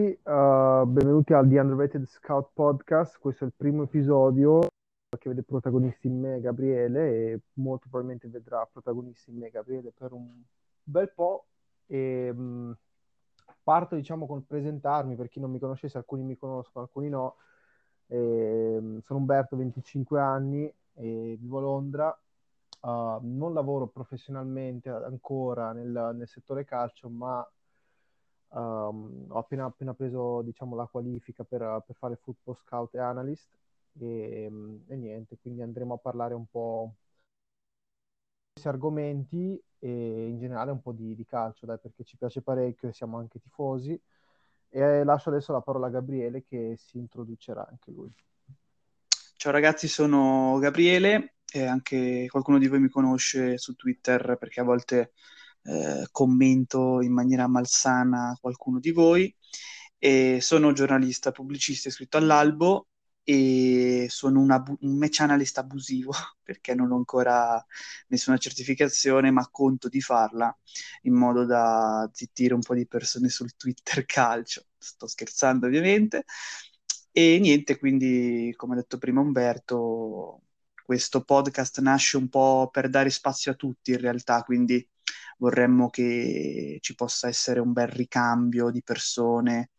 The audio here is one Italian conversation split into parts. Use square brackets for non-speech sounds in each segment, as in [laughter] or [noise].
Uh, benvenuti al The Underrated Scout Podcast. Questo è il primo episodio che vede protagonisti in me Gabriele e molto probabilmente vedrà protagonisti in me Gabriele per un bel po'. E, um, parto diciamo col presentarmi per chi non mi conoscesse, alcuni mi conoscono, alcuni no. E, um, sono Umberto, 25 anni vivo a Londra. Uh, non lavoro professionalmente ancora nel, nel settore calcio, ma Um, ho appena, appena, preso diciamo, la qualifica per, per, fare football scout e analyst e, e, niente, quindi andremo a parlare un po' di questi argomenti e in generale un po' di, di calcio, dai, perché ci piace parecchio e siamo anche tifosi. E lascio adesso la parola a Gabriele che si introducerà anche lui. Ciao ragazzi, sono Gabriele anche qualcuno di voi mi conosce su Twitter perché a volte eh, commento in maniera malsana qualcuno di voi. E sono giornalista pubblicista iscritto all'albo e sono un match analyst abusivo [laughs] perché non ho ancora nessuna certificazione, ma conto di farla in modo da zittire un po' di persone sul Twitter calcio. Sto scherzando ovviamente. E niente, quindi come ha detto prima Umberto, questo podcast nasce un po' per dare spazio a tutti in realtà, quindi vorremmo che ci possa essere un bel ricambio di persone,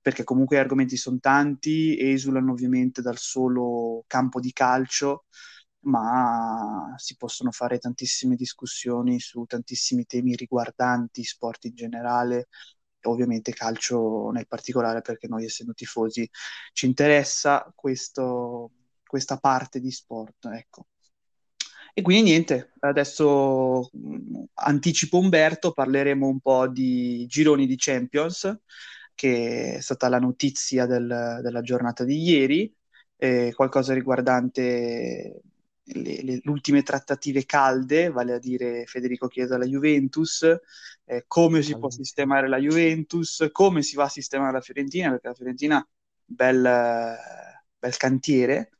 perché comunque gli argomenti sono tanti, esulano ovviamente dal solo campo di calcio, ma si possono fare tantissime discussioni su tantissimi temi riguardanti sport in generale, ovviamente calcio nel particolare, perché noi essendo tifosi ci interessa questo, questa parte di sport, ecco. E quindi niente, adesso mh, anticipo Umberto, parleremo un po' di gironi di Champions, che è stata la notizia del, della giornata di ieri, eh, qualcosa riguardante le, le, ultime trattative calde, vale a dire Federico Chiesa alla Juventus, eh, come si può sistemare la Juventus, come si va a sistemare la Fiorentina, perché la Fiorentina bel, bel cantiere,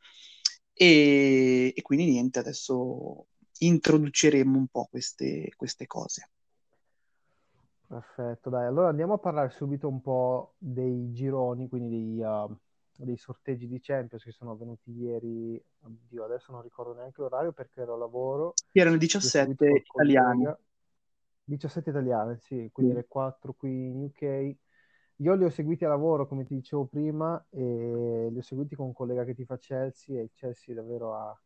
e, e quindi niente, adesso introduceremo un po' queste, queste cose. Perfetto, dai, allora andiamo a parlare subito un po' dei gironi, quindi dei, uh, dei sorteggi di Champions che sono avvenuti ieri, oddio, adesso non ricordo neanche l'orario perché ero a lavoro. Erano 17 italiani. 17 italiani, sì, quindi sì. le 4 qui in UK io li ho seguiti a lavoro, come ti dicevo prima, e li ho seguiti con un collega che ti fa Chelsea e il Chelsea davvero ha...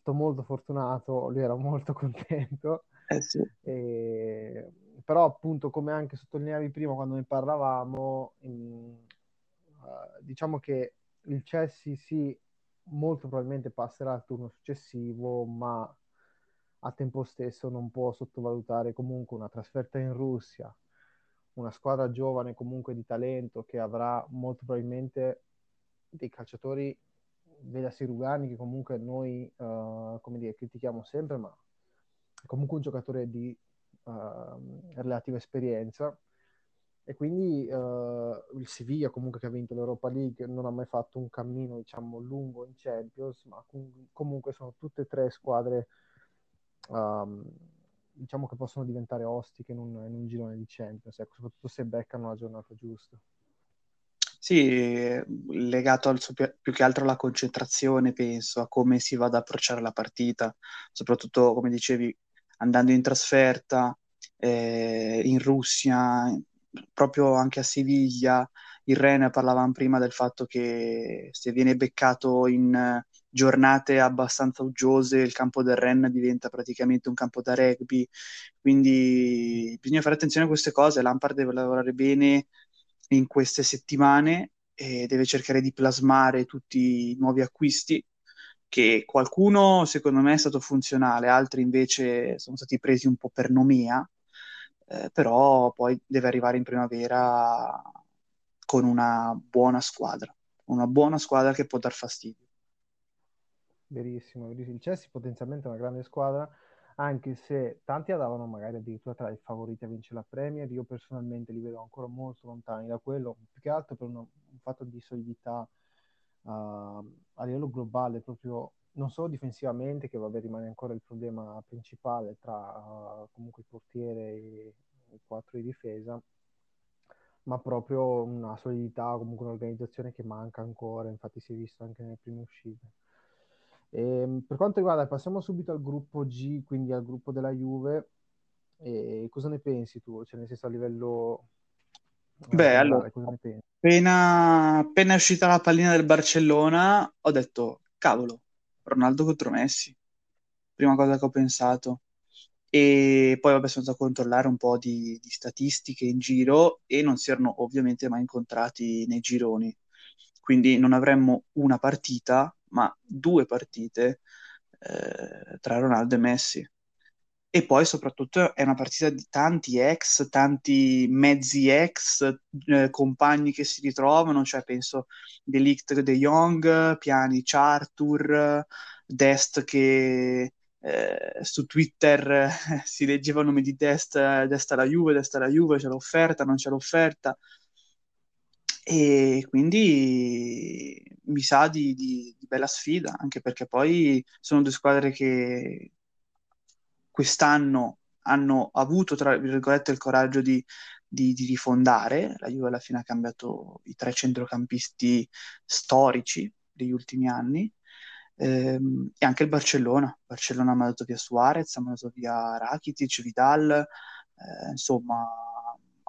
Sto molto fortunato, lui era molto [laughs] contento. Eh sì. e... Però appunto, come anche sottolineavi prima quando ne parlavamo, in... uh, diciamo che il Chelsea sì, molto probabilmente passerà al turno successivo, ma a tempo stesso non può sottovalutare comunque una trasferta in Russia, una squadra giovane comunque di talento che avrà molto probabilmente dei calciatori vedasi Rugani che comunque noi uh, come dire, critichiamo sempre ma è comunque un giocatore di uh, relativa esperienza. E quindi uh, il Siviglia comunque che ha vinto l'Europa League non ha mai fatto un cammino diciamo lungo in Champions ma com- comunque sono tutte e tre squadre um, diciamo che possono diventare ostiche in un, in un girone di Champions, ecco, soprattutto se beccano la giornata giusta. Sì, legato al, più che altro alla concentrazione, penso, a come si va ad approcciare la partita, soprattutto, come dicevi, andando in trasferta, eh, in Russia, proprio anche a Siviglia, il Ren parlavamo prima del fatto che se viene beccato in giornate abbastanza uggiose il campo del Ren diventa praticamente un campo da rugby, quindi bisogna fare attenzione a queste cose, Lampard deve lavorare bene in queste settimane e deve cercare di plasmare tutti i nuovi acquisti che qualcuno secondo me è stato funzionale, altri invece sono stati presi un po' per nomea, eh, però poi deve arrivare in primavera con una buona squadra, una buona squadra che può dar fastidio. Verissimo, verissimo. Il Chelsea potenzialmente è una grande squadra, anche se tanti la davano magari addirittura tra i favoriti a vincere la Premier. Io personalmente li vedo ancora molto lontani da quello, più che altro per una, un fatto di solidità uh, a livello globale, proprio non solo difensivamente, che vabbè rimane ancora il problema principale tra uh, comunque il portiere e i quattro di difesa, ma proprio una solidità, comunque un'organizzazione che manca ancora, infatti si è visto anche nelle prime uscite. E, ehm, per quanto riguarda, passiamo subito al gruppo G, quindi al gruppo della Juve. E cosa ne pensi tu? Cioè, nel senso a livello... Beh, allora, appena, appena è uscita la pallina del Barcellona, ho detto, cavolo, Ronaldo contro Messi. Prima cosa che ho pensato. E poi vabbè, sono andato a controllare un po' di, di statistiche in giro e non si erano ovviamente mai incontrati nei gironi. Quindi non avremmo una partita, ma due partite eh, tra Ronaldo e Messi. E poi soprattutto è una partita di tanti ex, tanti mezzi ex, eh, compagni che si ritrovano, cioè penso Delict De Jong, Pjanic Arthur, Dest che eh, su Twitter [laughs] si leggeva il nome di Dest, Dest alla Juve, Dest alla Juve, c'è l'offerta, non c'è l'offerta. E quindi mi sa di, di, di bella sfida, anche perché poi sono due squadre che quest'anno hanno avuto, tra virgolette, il coraggio di, di, di, rifondare. La Juve alla fine ha cambiato i tre centrocampisti storici degli ultimi anni. Ehm, e anche il Barcellona. Barcellona ha mandato via Suarez, ha mandato via Rakitic, Vidal, eh, insomma,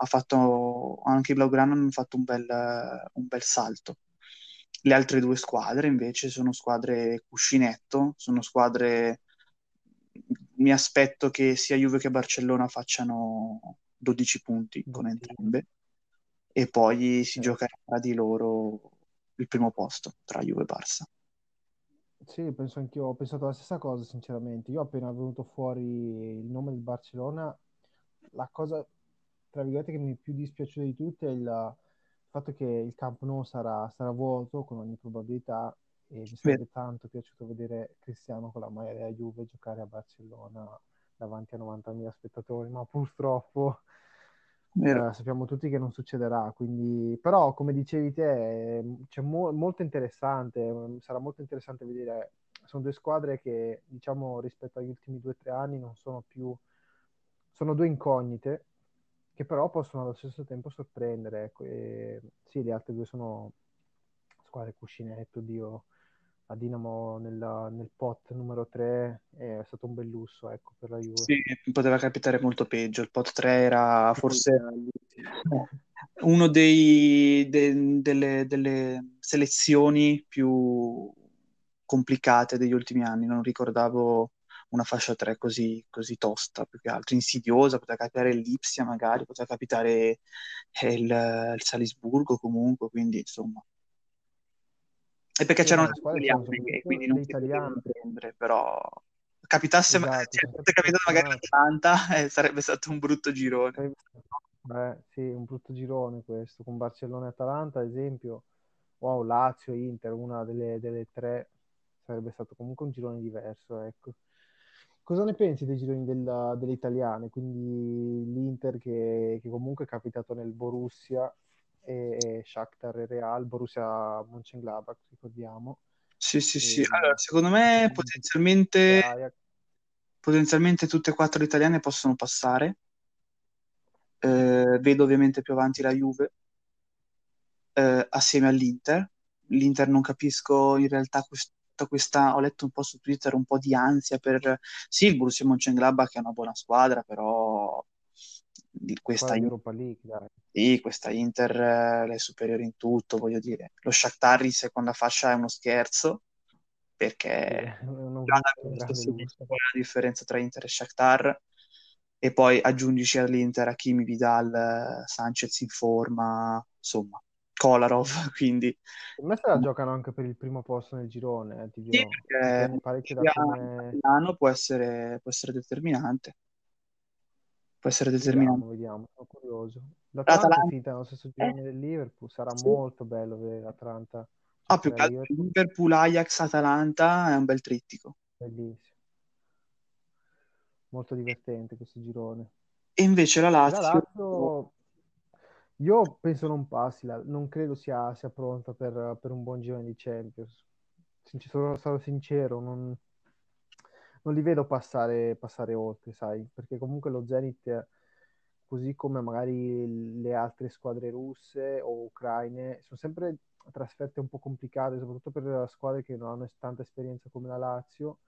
ha fatto, anche i Blaugrana hanno fatto un bel, un bel salto. Le altre due squadre invece sono squadre cuscinetto, sono squadre mi aspetto che sia Juve che Barcellona facciano 12 punti con entrambe e poi si giocherà tra di loro il primo posto tra Juve e Barça. Sì, penso anch'io, ho pensato la stessa cosa, sinceramente. Io appena venuto fuori il nome del Barcellona, la cosa, tra virgolette, che mi è più dispiaciuta di tutte è il fatto che il Camp Nou sarà, sarà vuoto con ogni probabilità e mi sarebbe tanto piaciuto vedere Cristiano con la maglia della Juve giocare a Barcellona davanti a 90.000 spettatori, ma purtroppo eh, sappiamo tutti che non succederà. Quindi... Però, come dicevi te, c'è mo- molto interessante, sarà molto interessante vedere. Sono due squadre che, diciamo, rispetto agli ultimi due o tre anni non sono più... Sono due incognite che però possono allo stesso tempo sorprendere. Ecco. E, sì, le altre due sono squadre cuscinetto, Dio a Dinamo nel, nel, pot numero 3 è stato un bel lusso ecco, per la Juve. Sì, poteva capitare molto peggio. Il pot 3 era forse [laughs] uno dei, de, delle, delle, selezioni più complicate degli ultimi anni. Non ricordavo una fascia 3 così, così tosta, più che altro insidiosa. Poteva capitare l'Ipsia magari, poteva capitare il, il Salisburgo comunque, quindi insomma e perché c'erano le italiane, e quindi non si potevano prendere, però capitasse esatto, cioè, capitato magari l'Atalanta [laughs] eh, sarebbe stato un brutto girone. Beh, sì, un brutto girone questo, con Barcellona e Atalanta, ad esempio, wow, Lazio, Inter, una delle, delle tre, sarebbe stato comunque un girone diverso, ecco. Cosa ne pensi dei gironi della, delle italiane? Quindi l'Inter che, che comunque è capitato nel Borussia e Shakhtar e Real, Borussia Mönchengladbach, ricordiamo. Sì, sì, e... sì. Allora, secondo me potenzialmente, potenzialmente tutte e quattro le italiane possono passare. Eh, vedo ovviamente più avanti la Juve eh, assieme all'Inter. L'Inter non capisco in realtà questa, questa, ho letto un po' su Twitter un po' di ansia per sì, il Borussia Mönchengladbach è una buona squadra, però di questa Europa League. Sì, questa Inter eh, è superiore in tutto, voglio dire. Lo Shakhtar in seconda fascia è uno scherzo, perché sì, non già la differenza tra Inter e Shakhtar, e poi aggiungici all'Inter Hakimi, Vidal, Sanchez in forma, insomma, Kolarov, [laughs] quindi... Per me se la giocano anche per il primo posto nel girone, eh, ti dirò. Sì, perché da come... può essere, può essere determinante può essere determinante. Vediamo, vediamo, sono curioso. L'Atalanta... è finita nello stesso girone eh? del Liverpool, sarà sì. molto bello vedere l'Atalanta. Ah, più che altro Liverpool, Ajax, Atalanta è un bel trittico. Bellissimo. Molto divertente questo girone. E invece la Lazio... La Lazio... Io penso non passi, non credo sia, sia pronta per, per, un buon girone di Champions. Sono, sarò sincero, non, non li vedo passare, passare oltre, sai, perché comunque lo Zenit così come magari le altre squadre russe o ucraine, sono sempre trasferte un po' complicate, soprattutto per squadre che non hanno tanta esperienza come la Lazio.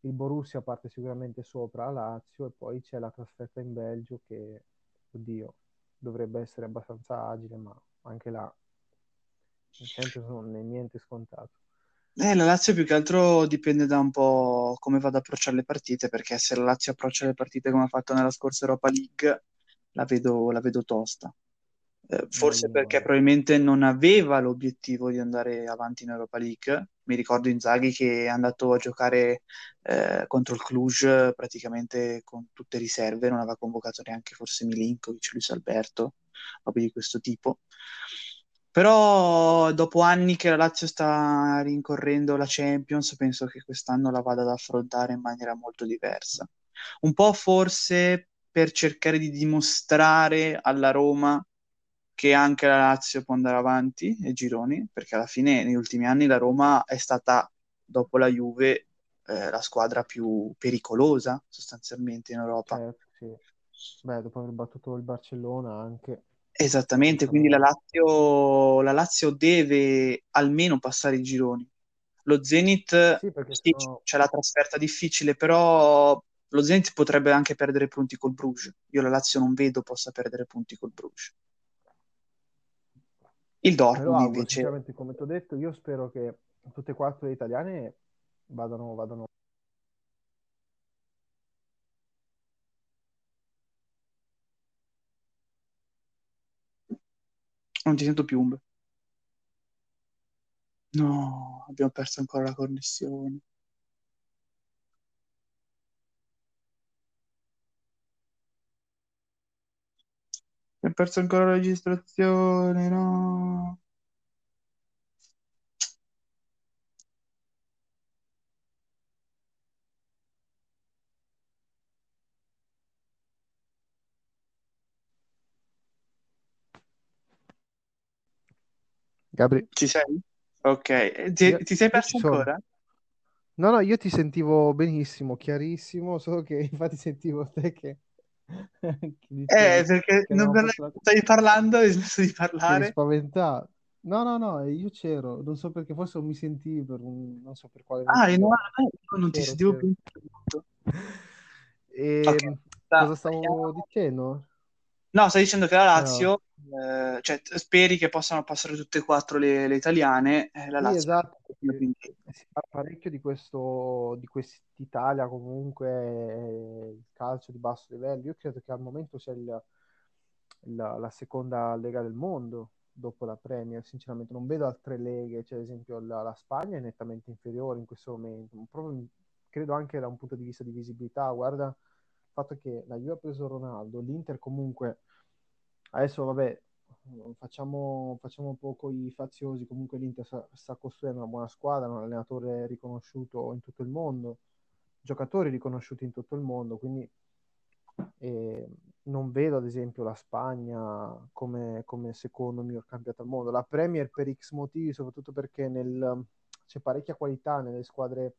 Il Borussia parte sicuramente sopra la Lazio e poi c'è la trasferta in Belgio che, oddio, dovrebbe essere abbastanza agile, ma anche là sempre non è niente scontato. Eh, la Lazio più che altro dipende da un po' come vado ad approcciare le partite, perché se la Lazio approccia le partite come ha fatto nella scorsa Europa League, la vedo, la vedo tosta. Eh, forse perché probabilmente non aveva l'obiettivo di andare avanti in Europa League. Mi ricordo Inzaghi che è andato a giocare eh, contro il Cluj praticamente con tutte riserve, non aveva convocato neanche forse Milinkovic, Luis Alberto, roba di questo tipo. Però dopo anni che la Lazio sta rincorrendo la Champions, penso che quest'anno la vada ad affrontare in maniera molto diversa. Un po' forse per cercare di dimostrare alla Roma che anche la Lazio può andare avanti ai gironi, perché alla fine negli ultimi anni la Roma è stata, dopo la Juve, eh, la squadra più pericolosa sostanzialmente in Europa. Certo, sì. Beh, dopo aver battuto il Barcellona anche. Esattamente, quindi la Lazio, la Lazio deve almeno passare i gironi. Lo Zenit sì, sì, sono... c'è la trasferta difficile, però lo Zenit potrebbe anche perdere punti col Bruges. Io la Lazio non vedo possa perdere punti col Bruges. Il Dortmund però, invece... Come ti ho detto, io spero che tutte e quattro le italiane vadano, vadano Non ti sento più, Umbe. No, abbiamo perso ancora la connessione. Abbiamo perso ancora la registrazione, no. Gabri. Ci sei? Ok, ti, Io- ti sei perso ancora? No, no, io ti sentivo benissimo, chiarissimo, solo che [laughs] infatti sentivo te che [laughs] Eh, perché non per- la... stavi parlando e hai smesso di parlare? spaventato. No, no, no, eh, io c'ero, non so perché, forse non mi sentivi per un... non so per quale Ah, e no, no, no, non ti sentivo c'ero. più. in [laughs] E sta- cosa stavo dicendo? No, stai dicendo che la Eh, Lazio, eh, cioè speri che possano passare tutte e quattro le, le italiane, eh, la Sì, Lazio esatto, si parla parecchio di questo, di quest'Italia comunque, eh, il calcio di basso livello. Io credo che al momento sia il- la, la seconda lega del mondo dopo la Premier, sinceramente. Non vedo altre leghe, cioè ad esempio la, la Spagna è nettamente inferiore in questo momento, proprio, credo anche da un punto di vista di visibilità, guarda fatto che la Juve ha preso Ronaldo, l'Inter comunque, adesso vabbè, facciamo, facciamo poco i faziosi, comunque l'Inter sta, sta costruendo una buona squadra, un allenatore riconosciuto in tutto il mondo, giocatori riconosciuti in tutto il mondo, quindi eh, non vedo ad esempio la Spagna come, come secondo miglior campionato al mondo. La Premier per X motivi, soprattutto perché nel, c'è parecchia qualità nelle squadre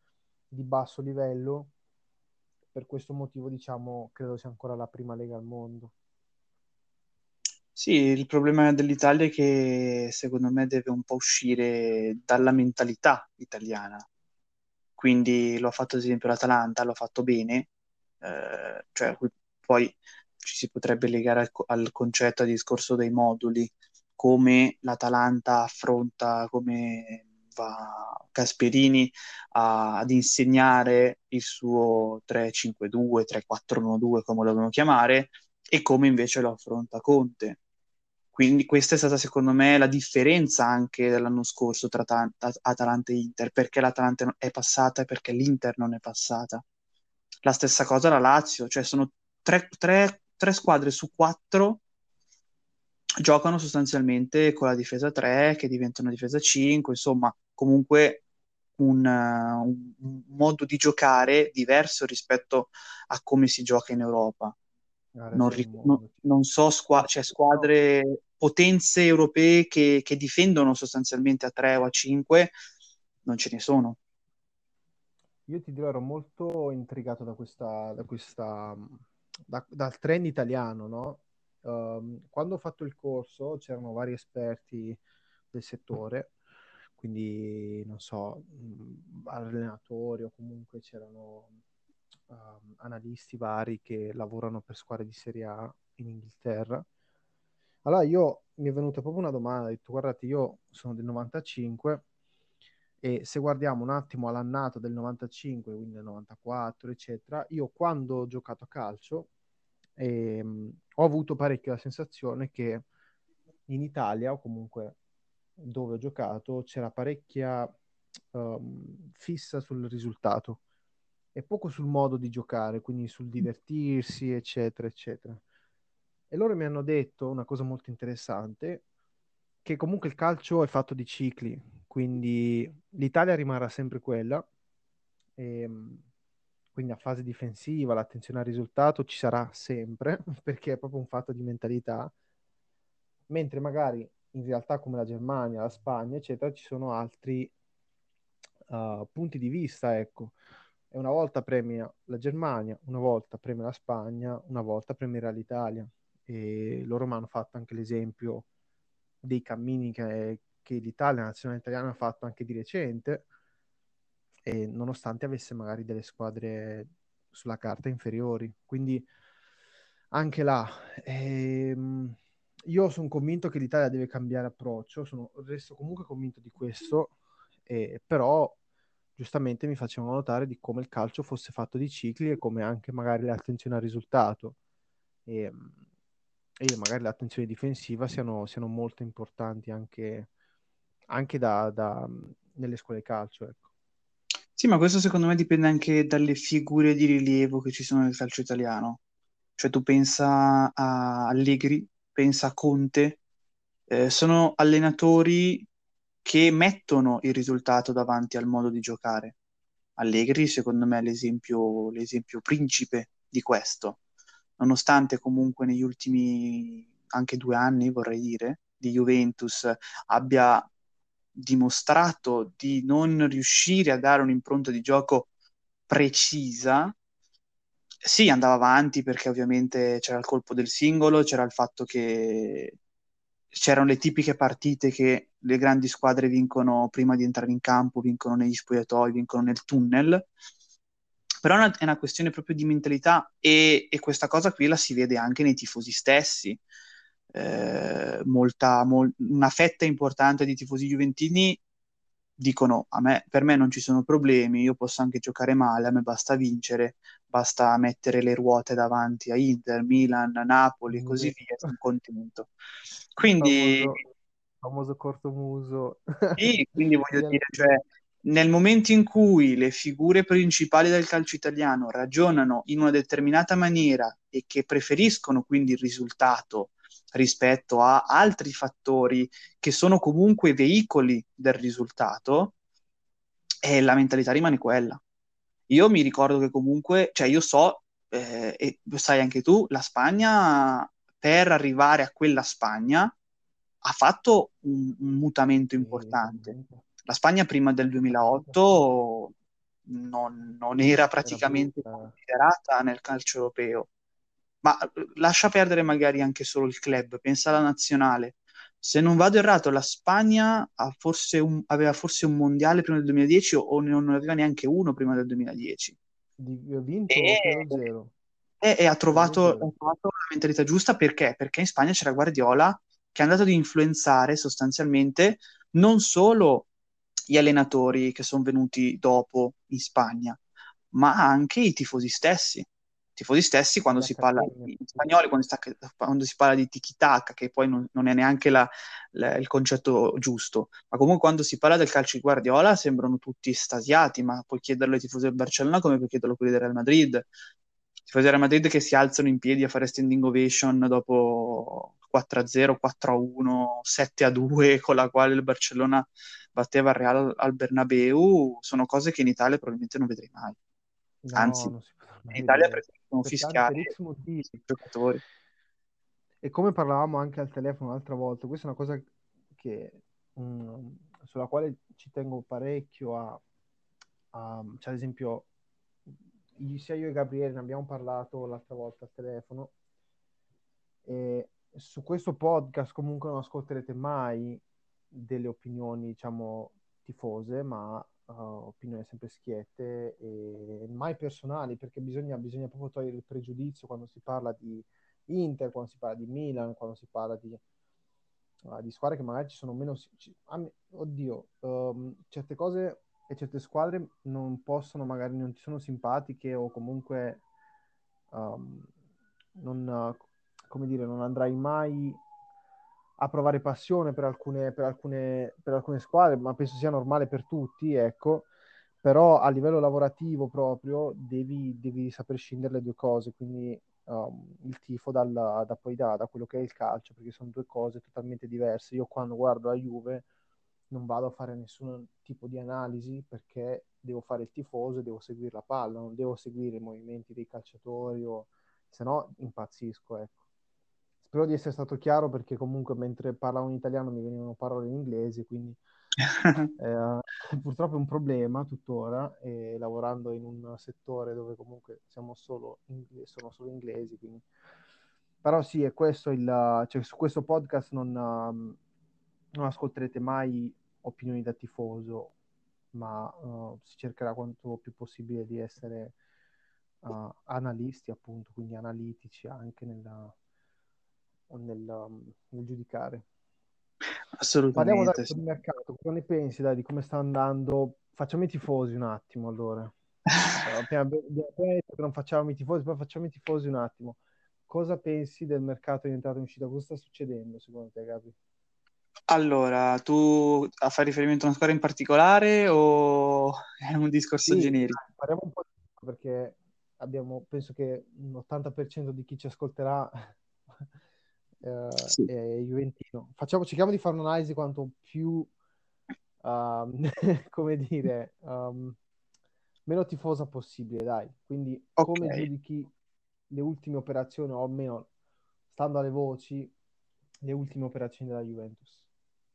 di basso livello, per questo motivo diciamo credo sia ancora la prima lega al mondo. Sì, il problema dell'Italia è che secondo me deve un po' uscire dalla mentalità italiana. Quindi lo ha fatto ad esempio l'Atalanta, l'ha fatto bene, eh, cioè poi ci si potrebbe legare al, al concetto, al discorso dei moduli, come l'Atalanta affronta, come va Gasperini a- ad insegnare il suo 3-5-2, 3-4-1-2, come lo vogliono chiamare, e come invece lo affronta Conte. Quindi questa è stata secondo me la differenza anche dell'anno scorso tra ta- Atalanta e Inter, perché l'Atalanta è passata e perché l'Inter non è passata. La stessa cosa la Lazio, cioè sono tre, tre- tre squadre su quattro giocano sostanzialmente con la difesa 3 che diventa una difesa 5, insomma, comunque un, uh, un- un modo di giocare diverso rispetto a come si gioca in Europa. Non, resto ri- del non- non so, squa- cioè squadre, potenze europee che, che difendono sostanzialmente a 3 o a 5, non ce ne sono. io ti dirò, ero molto intrigato da questa, da questa, da- dal trend italiano, no? um, quando ho fatto il corso c'erano vari esperti del settore, quindi non so, allenatori o comunque c'erano um, analisti vari che lavorano per squadre di Serie A in Inghilterra. Allora io mi è venuta proprio una domanda, ho detto guardate io sono del 95 e se guardiamo un attimo all'annato del 95, quindi del 94 eccetera, io quando ho giocato a calcio ehm, ho avuto parecchio la sensazione che in Italia o comunque dove ho giocato c'era parecchia um, fissa sul risultato e poco sul modo di giocare, quindi sul divertirsi, eccetera, eccetera. E loro mi hanno detto una cosa molto interessante, che comunque il calcio è fatto di cicli, quindi l'Italia rimarrà sempre quella, e, ehm, quindi a fase difensiva l'attenzione al risultato ci sarà sempre, [laughs] perché è proprio un fatto di mentalità, mentre magari in realtà come la Germania, la Spagna, eccetera, ci sono altri uh, punti di vista, ecco. E una volta premia la Germania, una volta premia la Spagna, una volta premierà l'Italia. E loro mi hanno fatto anche l'esempio dei cammini che, che l'Italia, la nazionale italiana, ha fatto anche di recente, e nonostante avesse magari delle squadre sulla carta inferiori. Quindi anche là, ehm, io sono convinto che l'Italia deve cambiare approccio, sono, resto comunque convinto di questo, eh, però giustamente mi facevano notare di come il calcio fosse fatto di cicli e come anche magari l'attenzione al risultato e, e magari l'attenzione difensiva siano, siano molto importanti anche, anche da, da, nelle scuole calcio. Ecco. Sì, ma questo secondo me dipende anche dalle figure di rilievo che ci sono nel calcio italiano. Cioè tu pensa a Allegri, pensa a Conte, eh, sono allenatori che mettono il risultato davanti al modo di giocare. Allegri, secondo me, è l'esempio, l'esempio principe di questo, nonostante comunque negli ultimi anche due anni, vorrei dire, di Juventus abbia dimostrato di non riuscire a dare un'impronta di gioco precisa, sì, andava avanti perché ovviamente c'era il colpo del singolo, c'era il fatto che c'erano le tipiche partite che le grandi squadre vincono prima di entrare in campo, vincono negli spogliatoi, vincono nel tunnel. Però è una, è una questione proprio di mentalità e, e, questa cosa qui la si vede anche nei tifosi stessi. Eh, molta, mol, una fetta importante di tifosi juventini dicono a me, per me non ci sono problemi, io posso anche giocare male, a me basta vincere, basta mettere le ruote davanti a Inter, Milan, Napoli e così via, sono contento. Quindi... Famoso, famoso cortomuso. Sì, [laughs] quindi voglio dire, cioè, nel momento in cui le figure principali del calcio italiano ragionano in una determinata maniera e che preferiscono quindi il risultato rispetto a altri fattori che sono comunque veicoli del risultato, e la mentalità rimane quella. Io mi ricordo che comunque, cioè io so, eh, e lo sai anche tu, la Spagna per arrivare a quella Spagna ha fatto un, un mutamento importante. La Spagna prima del 2008 non, non era praticamente considerata nel calcio europeo ma eh, lascia perdere magari anche solo il club, pensa alla nazionale. Se non vado errato, la Spagna forse un, aveva forse un mondiale prima del 2010 o, non aveva neanche uno prima del 2010. Di, ha vinto e, 0 E, e ha, trovato, ha trovato la mentalità giusta perché? Perché in Spagna c'era Guardiola che è andato ad influenzare sostanzialmente non solo gli allenatori che sono venuti dopo in Spagna, ma anche i tifosi stessi tifosi stessi quando si parla in spagnolo, quando, sta, quando, si parla di tiki-taka, che poi non, non è neanche la, la, il concetto giusto, ma comunque quando si parla del calcio di Guardiola sembrano tutti estasiati, ma puoi chiederlo ai tifosi del Barcellona come puoi chiederlo a quelli del Real Madrid. I tifosi del Real Madrid che si alzano in piedi a fare standing ovation dopo 4-0, 4-1, 7-2, con la quale il Barcellona batteva il Real al Bernabeu, sono cose che in Italia probabilmente non vedrei mai. No, Anzi, in Italia preferiscono fischiare i giocatori. E come parlavamo anche al telefono l'altra volta, questa è una cosa che, mh, mm, sulla quale ci tengo parecchio a, a cioè ad esempio, sia io e Gabriele ne abbiamo parlato l'altra volta al telefono, e su questo podcast comunque non ascolterete mai delle opinioni, diciamo, tifose, ma uh, opinioni sempre schiette e mai personali, perché bisogna, bisogna proprio togliere il pregiudizio quando si parla di Inter, quando si parla di Milan, quando si parla di, uh, di squadre che magari ci sono meno... Ci, oddio, um, certe cose e certe squadre non possono, magari non ti sono simpatiche o comunque um, non, come dire, non andrai mai a provare passione per alcune, per alcune, per alcune squadre, ma penso sia normale per tutti, ecco, però a livello lavorativo proprio devi, devi saper scindere le due cose, quindi um, il tifo dal, da, poi da, da, quello che è il calcio, perché sono due cose totalmente diverse. Io quando guardo la Juve non vado a fare nessun tipo di analisi perché devo fare il tifoso e devo seguire la palla, non devo seguire i movimenti dei calciatori o se no impazzisco, ecco. Spero di essere stato chiaro perché comunque mentre parlavo in italiano mi venivano parole in inglese, quindi [laughs] eh, [laughs] purtroppo è un problema tuttora, e lavorando in un settore dove comunque siamo solo, sono solo inglesi, quindi... però sì, è questo il... Cioè, su questo podcast non, um, non ascolterete mai opinioni da tifoso, ma uh, si cercherà quanto più possibile di essere uh, analisti, appunto, quindi analitici anche nella, nel, um, nel giudicare. Assolutamente. Parliamo dai, del mercato, cosa ne pensi dai, di come sta andando? Facciamo i tifosi un attimo allora. [laughs] Appena detto che non facciamo i tifosi, poi facciamo i tifosi un attimo. Cosa pensi del mercato in entrata e in uscita? Cosa sta succedendo secondo te, Gabi? Allora, tu a fare riferimento a una squadra in particolare o è un discorso sì, generico? Parliamo un po' perché abbiamo, penso che un 80% di chi ci ascolterà eh, sì. è Juventino. Facciamo, cerchiamo di fare un'analisi quanto più, um, [laughs] come dire, um, meno tifosa possibile, dai. Quindi okay. come giudichi le ultime operazioni, o almeno stando alle voci, le ultime operazioni della Juventus?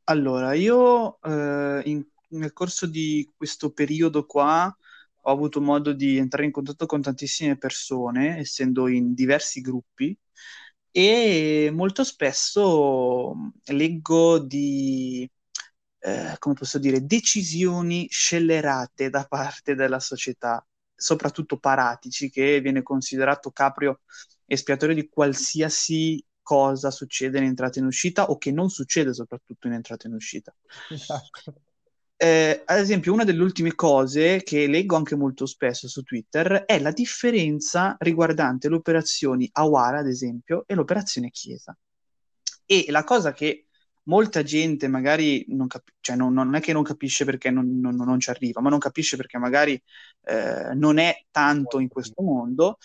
Allora, io eh, in, nel corso di questo periodo qua ho avuto modo di entrare in contatto con tantissime persone, essendo in diversi gruppi, e molto spesso leggo di, eh, come posso dire, decisioni scellerate da parte della società, soprattutto Paratici, che viene considerato caprio espiatorio di qualsiasi cosa succede in entrata e in uscita o che non succede soprattutto in entrata e in uscita. Esatto. Eh, ad esempio, una delle ultime cose che leggo anche molto spesso su Twitter è la differenza riguardante le operazioni Awara, ad esempio, e l'operazione Chiesa. E la cosa che molta gente magari non, capisce, cioè non, non, è che non capisce perché non, non, non, ci arriva, ma non capisce perché magari eh, non è tanto in questo mondo,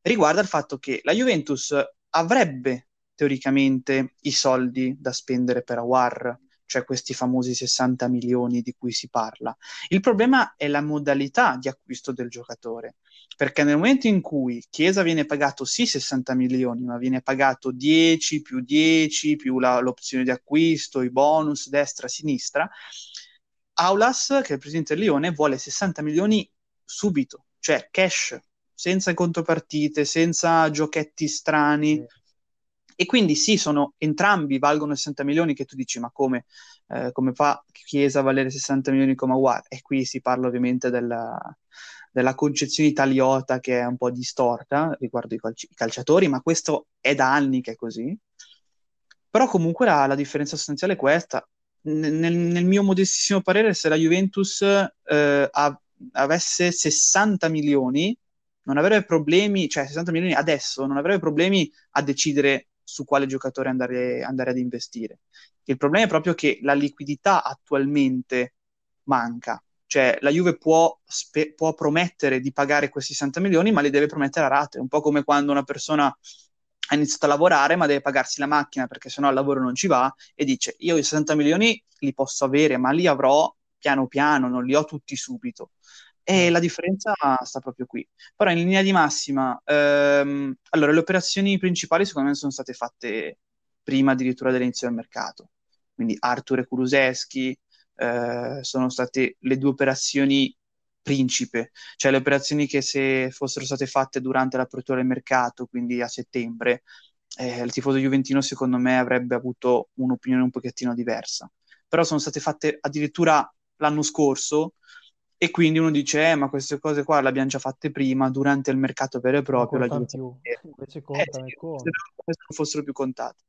riguarda il fatto che la Juventus avrebbe teoricamente i soldi da spendere per Awar, cioè questi famosi 60 milioni di cui si parla. Il problema è la modalità di acquisto del giocatore, perché nel momento in cui Chiesa viene pagato sì 60 milioni, ma viene pagato 10 più 10 più la, l'opzione di acquisto, i bonus destra-sinistra, Aulas, che è il presidente del Lione, vuole 60 milioni subito, cioè cash, senza contropartite, senza giochetti strani. Sì e quindi sì, sono, entrambi valgono 60 milioni che tu dici, ma come, eh, come fa Chiesa a valere 60 milioni come Aguar? E qui si parla ovviamente della, della concezione italiota che è un po' distorta riguardo i, calci- i, calciatori, ma questo è da anni che è così. Però comunque la, la differenza sostanziale è questa. Nel, nel, mio modestissimo parere, se la Juventus eh, av- avesse 60 milioni, non avrebbe problemi, cioè 60 milioni adesso, non avrebbe problemi a decidere su quale giocatore andare, andare ad investire. Il problema è proprio che la liquidità attualmente manca, cioè la Juve può, spe- può, promettere di pagare questi 60 milioni, ma li deve promettere a rate, un po' come quando una persona ha iniziato a lavorare, ma deve pagarsi la macchina perché sennò il lavoro non ci va e dice io i 60 milioni li posso avere, ma li avrò piano piano, non li ho tutti subito. E la differenza sta proprio qui. Però in linea di massima, ehm, allora le operazioni principali secondo me sono state fatte prima addirittura dell'inizio del mercato. Quindi Arthur e Kuluseschi eh, sono state le due operazioni principe, cioè le operazioni che se fossero state fatte durante l'apertura del mercato, quindi a settembre, eh, il tifoso juventino secondo me avrebbe avuto un'opinione un pochettino diversa. Però sono state fatte addirittura l'anno scorso e quindi uno dice, eh, ma queste cose qua le abbiamo già fatte prima, durante il mercato vero e proprio. Contano più, invece contano eh, e contano. Se non fossero più contate.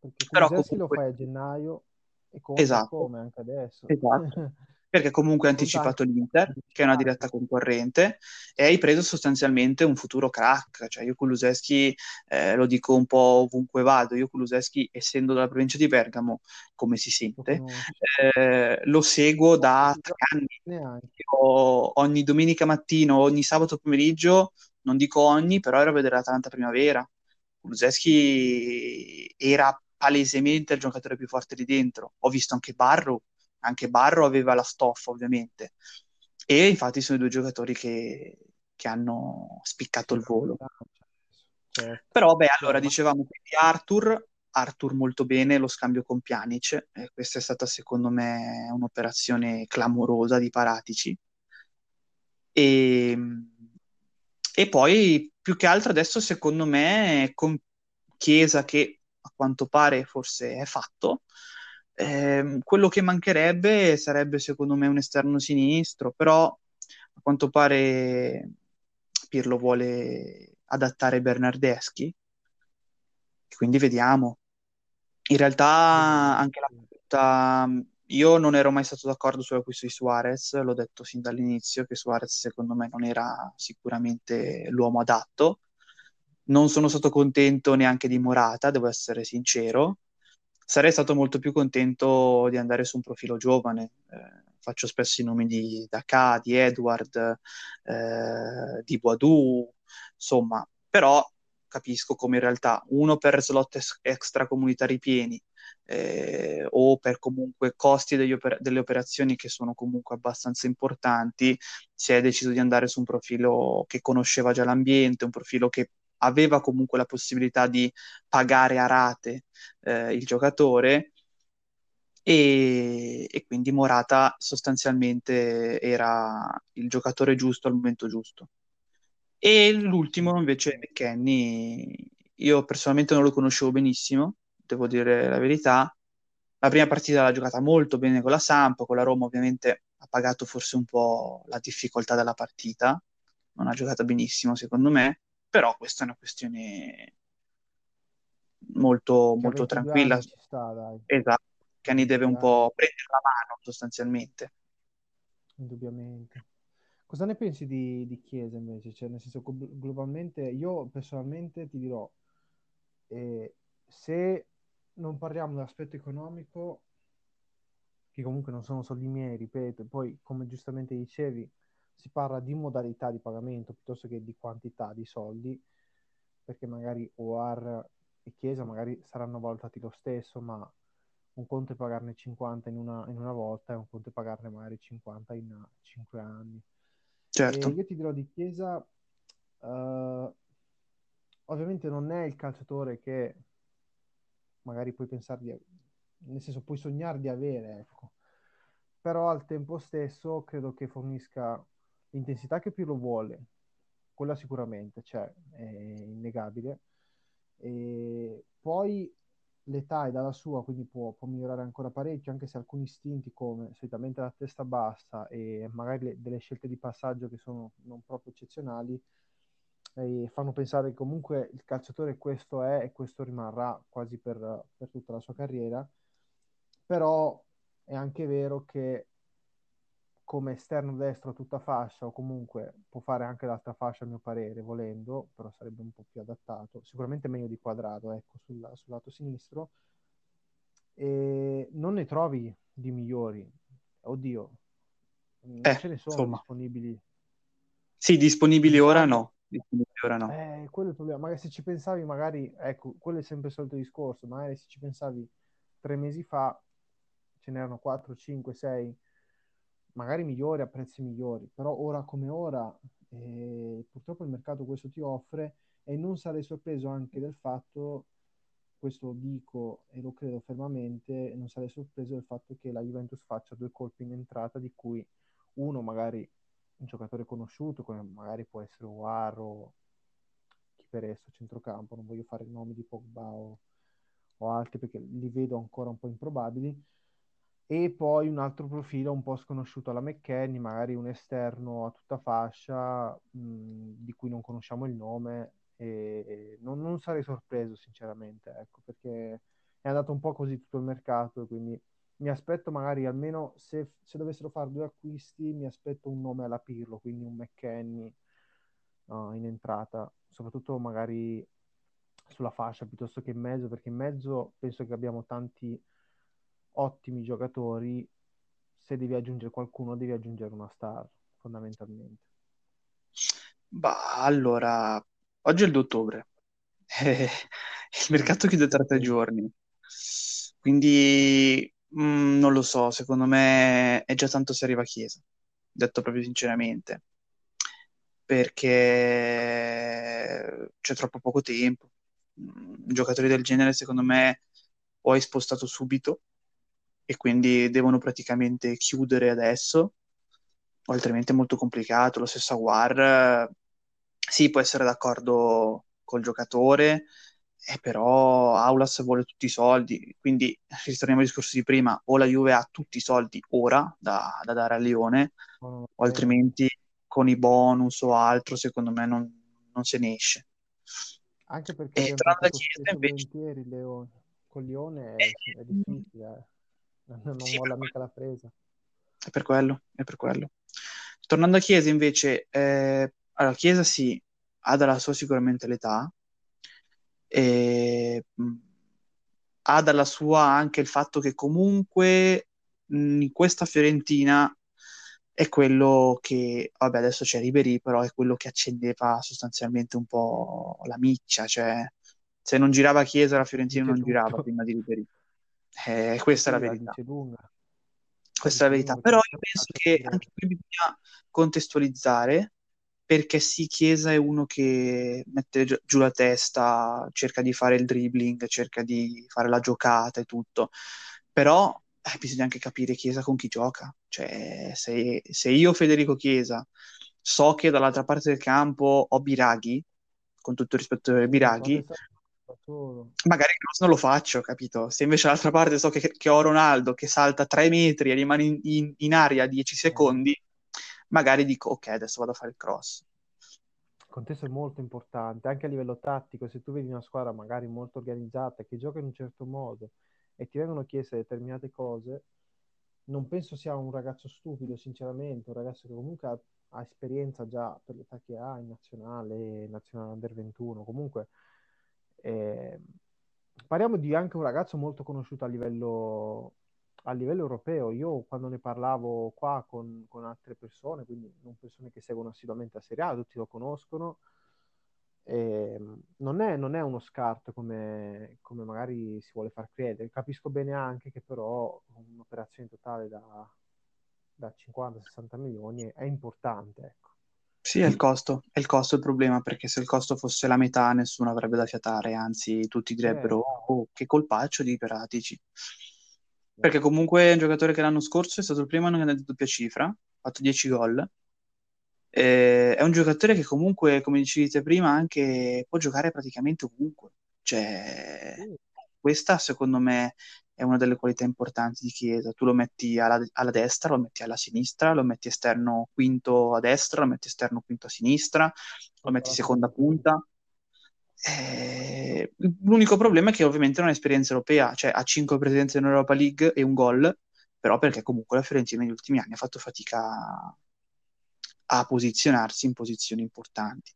Perché Però comunque... lo fai a gennaio e conta esatto. come anche adesso. Esatto. [laughs] perché comunque hai anticipato l'Inter, che è una diretta concorrente, e hai preso sostanzialmente un futuro crack. Cioè, io Kuluseschi eh, lo dico un po' ovunque vado, io Kuluseschi, essendo dalla provincia di Bergamo, come si sente, eh, lo seguo da tre anni. Io, ogni domenica mattino, ogni sabato pomeriggio, non dico ogni, però ero a vedere l'Atalanta Primavera. Kuluseschi era palesemente il giocatore più forte lì dentro. Ho visto anche Barro anche Barro aveva la stoffa ovviamente e infatti sono i due giocatori che, che hanno spiccato il volo. Certo. Però beh, allora dicevamo quindi Arthur, Arthur molto bene, lo scambio con Pjanic, eh, questa è stata secondo me un'operazione clamorosa di Paratici. E, e poi più che altro adesso secondo me con Chiesa che a quanto pare forse è fatto, eh, quello che mancherebbe sarebbe secondo me un esterno sinistro, però a quanto pare Pirlo vuole adattare Bernardeschi, quindi vediamo. In realtà anche la punta, io non ero mai stato d'accordo sull'acquisto di Suarez, l'ho detto sin dall'inizio che Suarez secondo me non era sicuramente l'uomo adatto. Non sono stato contento neanche di Morata, devo essere sincero sarei stato molto più contento di andare su un profilo giovane. Eh, faccio spesso i nomi di Daka, di Edward, eh, di Boadou, insomma, però capisco come in realtà uno per slot es- extracomunitari pieni eh, o per comunque costi oper- delle operazioni che sono comunque abbastanza importanti, si è deciso di andare su un profilo che conosceva già l'ambiente, un profilo che aveva comunque la possibilità di pagare a rate eh, il giocatore e, e, quindi Morata sostanzialmente era il giocatore giusto al momento giusto. E l'ultimo invece è McKenny, io personalmente non lo conoscevo benissimo, devo dire la verità. La prima partita l'ha giocata molto bene con la Samp, con la Roma ovviamente ha pagato forse un po' la difficoltà della partita, non ha giocato benissimo secondo me però questa è una questione molto, molto tranquilla. Sta, esatto, Cani deve un po' prendere la mano sostanzialmente. Indubbiamente. Cosa ne pensi di, di Chiesa invece? Cioè, nel senso, globalmente, io personalmente ti dirò, eh, se non parliamo dell'aspetto economico, che comunque non sono soldi miei, ripeto, poi come giustamente dicevi, si parla di modalità di pagamento piuttosto che di quantità di soldi, perché magari OAR e Chiesa magari saranno valutati lo stesso, ma un conto è pagarne 50 in una, in una volta e un conto è pagarne magari 50 in 5 anni. Certo. E io ti dirò di Chiesa, uh, ovviamente non è il calciatore che magari puoi pensare di, nel senso puoi sognare di avere, ecco. Però al tempo stesso credo che fornisca l'intensità che più lo vuole, quella sicuramente c'è, è innegabile. E poi l'età è dalla sua, quindi può, può, migliorare ancora parecchio, anche se alcuni istinti come solitamente la testa bassa e magari le, delle scelte di passaggio che sono non proprio eccezionali, eh, fanno pensare che comunque il calciatore questo è e questo rimarrà quasi per, per tutta la sua carriera, però è anche vero che come esterno destro tutta fascia o comunque può fare anche l'altra fascia a mio parere volendo però sarebbe un po' più adattato sicuramente meglio di quadrato ecco sul, sul lato sinistro. E non ne trovi di migliori. Oddio non eh, ce ne sono insomma. disponibili. Sì disponibili ora no disponibili ora no. Eh, quello è il problema. Magari se ci pensavi magari ecco quello è sempre il solito discorso. Magari se ci pensavi tre mesi fa ce n'erano 4, 5, 6 magari migliori a prezzi migliori, però ora come ora eh, purtroppo il mercato questo ti offre e non sarei sorpreso anche del fatto, questo lo dico e lo credo fermamente, non sarei sorpreso del fatto che la Juventus faccia due colpi in entrata di cui uno magari un giocatore conosciuto, come magari può essere War chi per esso centrocampo, non voglio fare nomi di Pogba o, o altri perché li vedo ancora un po' improbabili. E poi un altro profilo un po' sconosciuto alla McKenny, magari un esterno a tutta fascia mh, di cui non conosciamo il nome e, e non, non, sarei sorpreso sinceramente, ecco, perché è andato un po' così tutto il mercato, quindi mi aspetto magari almeno se, se dovessero fare due acquisti, mi aspetto un nome alla Pirlo, quindi un McKenny uh, in entrata, soprattutto magari sulla fascia piuttosto che in mezzo, perché in mezzo penso che abbiamo tanti ottimi giocatori, se devi aggiungere qualcuno devi aggiungere una star, fondamentalmente. Bah, allora, oggi è il 2 ottobre, [laughs] il mercato chiude tra tre giorni, quindi mh, mm, non lo so, secondo me è già tanto se arriva a Chiesa, detto proprio sinceramente, perché c'è troppo poco tempo. Mm, giocatori del genere, secondo me, o hai spostato subito e quindi devono praticamente chiudere adesso, o altrimenti è molto complicato. Lo stesso Aguar, sì, può essere d'accordo col giocatore, eh, però Aulas vuole tutti i soldi, quindi ritorniamo al discorso di prima, o la Juve ha tutti i soldi ora da, da dare a Lione, oh, o altrimenti con i bonus o altro, secondo me non, non se ne esce. Anche perché e tra da Chiesa invece... Leone. con Lione è, è difficile, eh. Non sì, molla mica la presa. È per quello, è per quello. Tornando a Chiesa invece, eh, allora Chiesa sì, ha dalla sua sicuramente l'età, e, mh, ha dalla sua anche il fatto che comunque mh, in questa Fiorentina è quello che, vabbè adesso c'è Ribery, però è quello che accendeva sostanzialmente un po' la miccia, cioè se non girava Chiesa la Fiorentina non tutto. girava prima di Ribery. Eh, questa sì, è la verità. Questa è la verità, però io penso che anche qui bisogna contestualizzare perché sì, Chiesa è uno che mette giù la testa, cerca di fare il dribbling, cerca di fare la giocata e tutto, però eh, bisogna anche capire Chiesa con chi gioca. Cioè, se, se, io, Federico Chiesa, so che dall'altra parte del campo ho Biraghi, con tutto il rispetto per Biraghi, magari non lo faccio, capito? Se invece dall'altra parte so che, che ho Ronaldo che salta 3 metri e rimane in, in, in aria 10 secondi, magari dico ok, adesso vado a fare il cross. Il contesto è molto importante, anche a livello tattico, se tu vedi una squadra magari molto organizzata che gioca in un certo modo e ti vengono chieste determinate cose, non penso sia un ragazzo stupido, sinceramente, un ragazzo che comunque ha, ha esperienza già per l'età che ha in nazionale, nazionale under 21, comunque eh, parliamo di anche un ragazzo molto conosciuto a livello a livello europeo. Io quando ne parlavo qua con, con altre persone, quindi non persone che seguono assiduamente la Serie A, tutti lo conoscono, eh, non, è, non, è, uno scarto come, come, magari si vuole far credere. Capisco bene anche che però un'operazione totale da, da 50-60 milioni è importante. Ecco. Sì, è il costo, è il costo il problema, perché se il costo fosse la metà nessuno avrebbe da fiatare, anzi tutti direbbero, oh, che colpaccio di Peratici. Perché comunque è un giocatore che l'anno scorso è stato il primo anno che ha di doppia cifra, ha fatto 10 gol. Eh, è un giocatore che comunque, come dicevate prima, anche può giocare praticamente ovunque. Cioè, questa secondo me è una delle qualità importanti di Chiesa. Tu lo metti alla, alla, destra, lo metti alla sinistra, lo metti esterno quinto a destra, lo metti esterno quinto a sinistra, lo metti seconda punta. Eh, l'unico problema è che ovviamente non ha esperienza europea, cioè ha 5 presenze in Europa League e un gol, però perché comunque la Fiorentina negli ultimi anni ha fatto fatica a posizionarsi in posizioni importanti.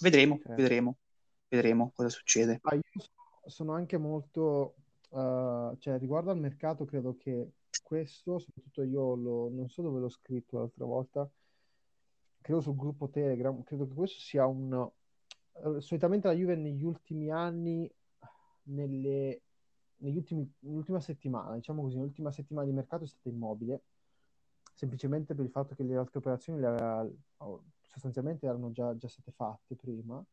Vedremo, certo. vedremo, vedremo cosa succede. Ah, io sono anche molto, uh, cioè riguardo al mercato, credo che questo, soprattutto io lo, non so dove l'ho scritto l'altra volta, credo sul gruppo Telegram, credo che questo sia un... Uh, solitamente la Juve negli ultimi anni, nelle, negli ultimi, nell'ultima settimana, diciamo così, nell'ultima settimana di mercato è stata immobile, semplicemente per il fatto che le altre operazioni le aveva, sostanzialmente erano già, già state fatte prima,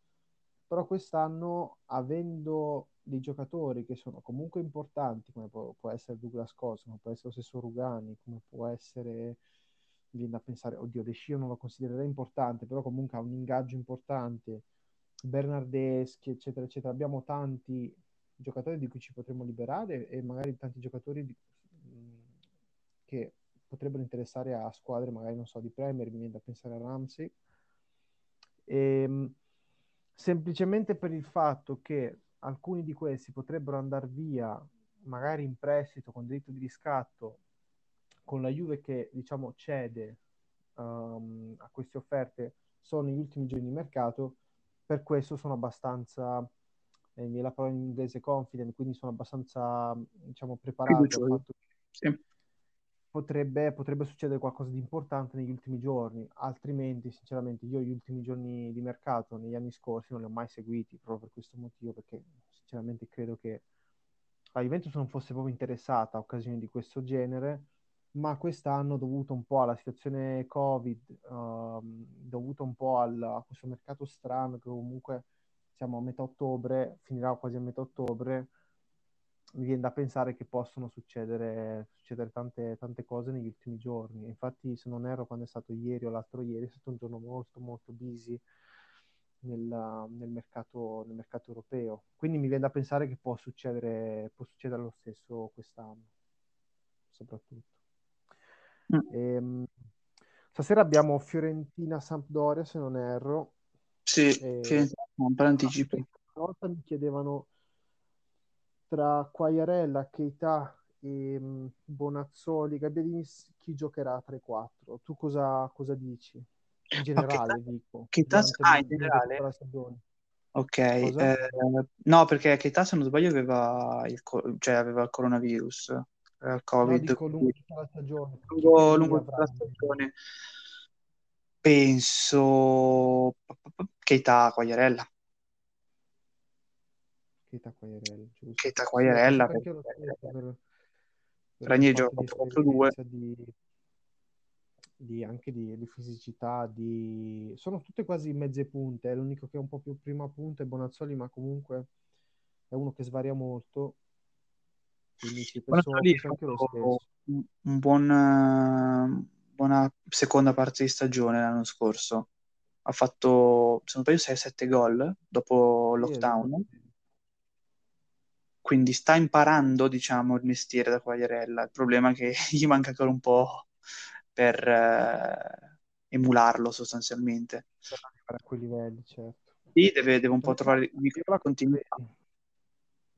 però quest'anno avendo dei giocatori che sono comunque importanti, come può, può essere Douglas Costa, come può essere lo stesso Rugani, come può essere viene da pensare, oddio, De Scio non lo considererei importante, però comunque ha un ingaggio importante, Bernardeschi, eccetera, eccetera. Abbiamo tanti giocatori di cui ci potremmo liberare e magari tanti giocatori di, che potrebbero interessare a squadre, magari non so, di Premier, mi viene da pensare a Ramsey. E, ehm, semplicemente per il fatto che alcuni di questi potrebbero andare via, magari in prestito con diritto di riscatto, con la Juve che diciamo cede um, a queste offerte, sono gli ultimi giorni di mercato. Per questo sono abbastanza, eh, la parola in inglese confident, quindi sono abbastanza diciamo preparato al fatto che sì potrebbe, potrebbe succedere qualcosa di importante negli ultimi giorni, altrimenti sinceramente io gli ultimi giorni di mercato negli anni scorsi non li ho mai seguiti proprio per questo motivo, perché sinceramente credo che la Juventus non fosse proprio interessata a occasioni di questo genere, ma quest'anno dovuto un po' alla situazione Covid, uh, dovuto un po' al, a questo mercato strano che comunque siamo a metà ottobre, finirà quasi a metà ottobre, mi viene da pensare che possono succedere, succedere tante, tante, cose negli ultimi giorni. Infatti, se non erro, quando è stato ieri o l'altro ieri, è stato un giorno molto, molto busy nel, nel, mercato, nel mercato, europeo. Quindi mi viene da pensare che può succedere, può succedere lo stesso quest'anno, soprattutto. Mm. E, ehm, stasera abbiamo Fiorentina-Sampdoria, se non erro. Sì, e... Fiorentina, un po' anticipo. Una volta mi chiedevano tra Quagliarella, Keita e um, Bonazzoli, Gabbiadini, chi giocherà tra i quattro? Tu cosa, cosa dici? In generale, okay. dico. Keita, ah, in generale? Ok, eh, no, perché Keita, se non sbaglio, aveva il, cioè, aveva il coronavirus, il Covid. No, dico lungo tutta la stagione. Lungo, lungo tutta la stagione. Penso Keita, Quagliarella. Keita Quagliarella, giusto? Keita Quagliarella. Sì, per, per, per Ranieri gioca 4-4-2. Di, di, anche di, di, fisicità, di... sono tutte quasi mezze punte, l'unico che è un po' più prima punta è Bonazzoli, ma comunque è uno che svaria molto. Quindi sì, penso, penso anche lo stesso. Un, buon, buona seconda parte di stagione l'anno scorso. Ha fatto, se non sbaglio, 6-7 gol dopo sì, lockdown. Sì quindi sta imparando, diciamo, il mestiere da quagliarella. Il problema è che [laughs] gli manca ancora un po' per eh, emularlo sostanzialmente. A quei livelli, certo. Sì, deve, deve un po' trovare la continuità.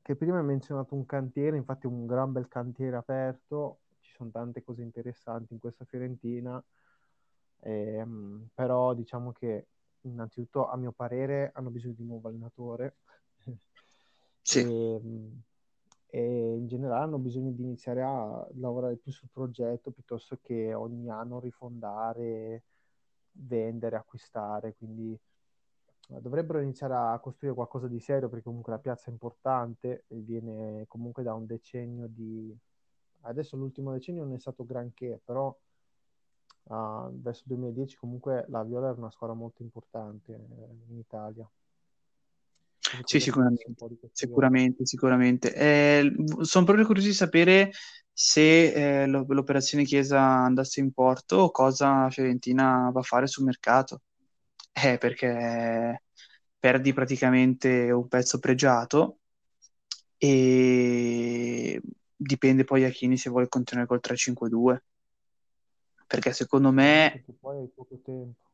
Che prima hai menzionato un cantiere, infatti un gran bel cantiere aperto, ci sono tante cose interessanti in questa Fiorentina, ehm, però diciamo che innanzitutto a mio parere hanno bisogno di un nuovo allenatore sì. E, e, in generale hanno bisogno di iniziare a lavorare più sul progetto piuttosto che ogni anno rifondare, vendere, acquistare. Quindi eh, dovrebbero iniziare a costruire qualcosa di serio perché comunque la piazza è importante e viene comunque da un decennio di... Adesso l'ultimo decennio non è stato granché, però uh, verso il 2010 comunque la Viola era una squadra molto importante eh, in Italia. Sì, sicuramente, sicuramente, sicuramente. Eh, sono proprio curioso di sapere se eh, l'operazione Chiesa andasse in porto o cosa Fiorentina va a fare sul mercato. Eh, perché perdi praticamente un pezzo pregiato e dipende poi a Chini se vuole continuare col 3-5-2. Perché secondo me... Perché poi hai poco tempo,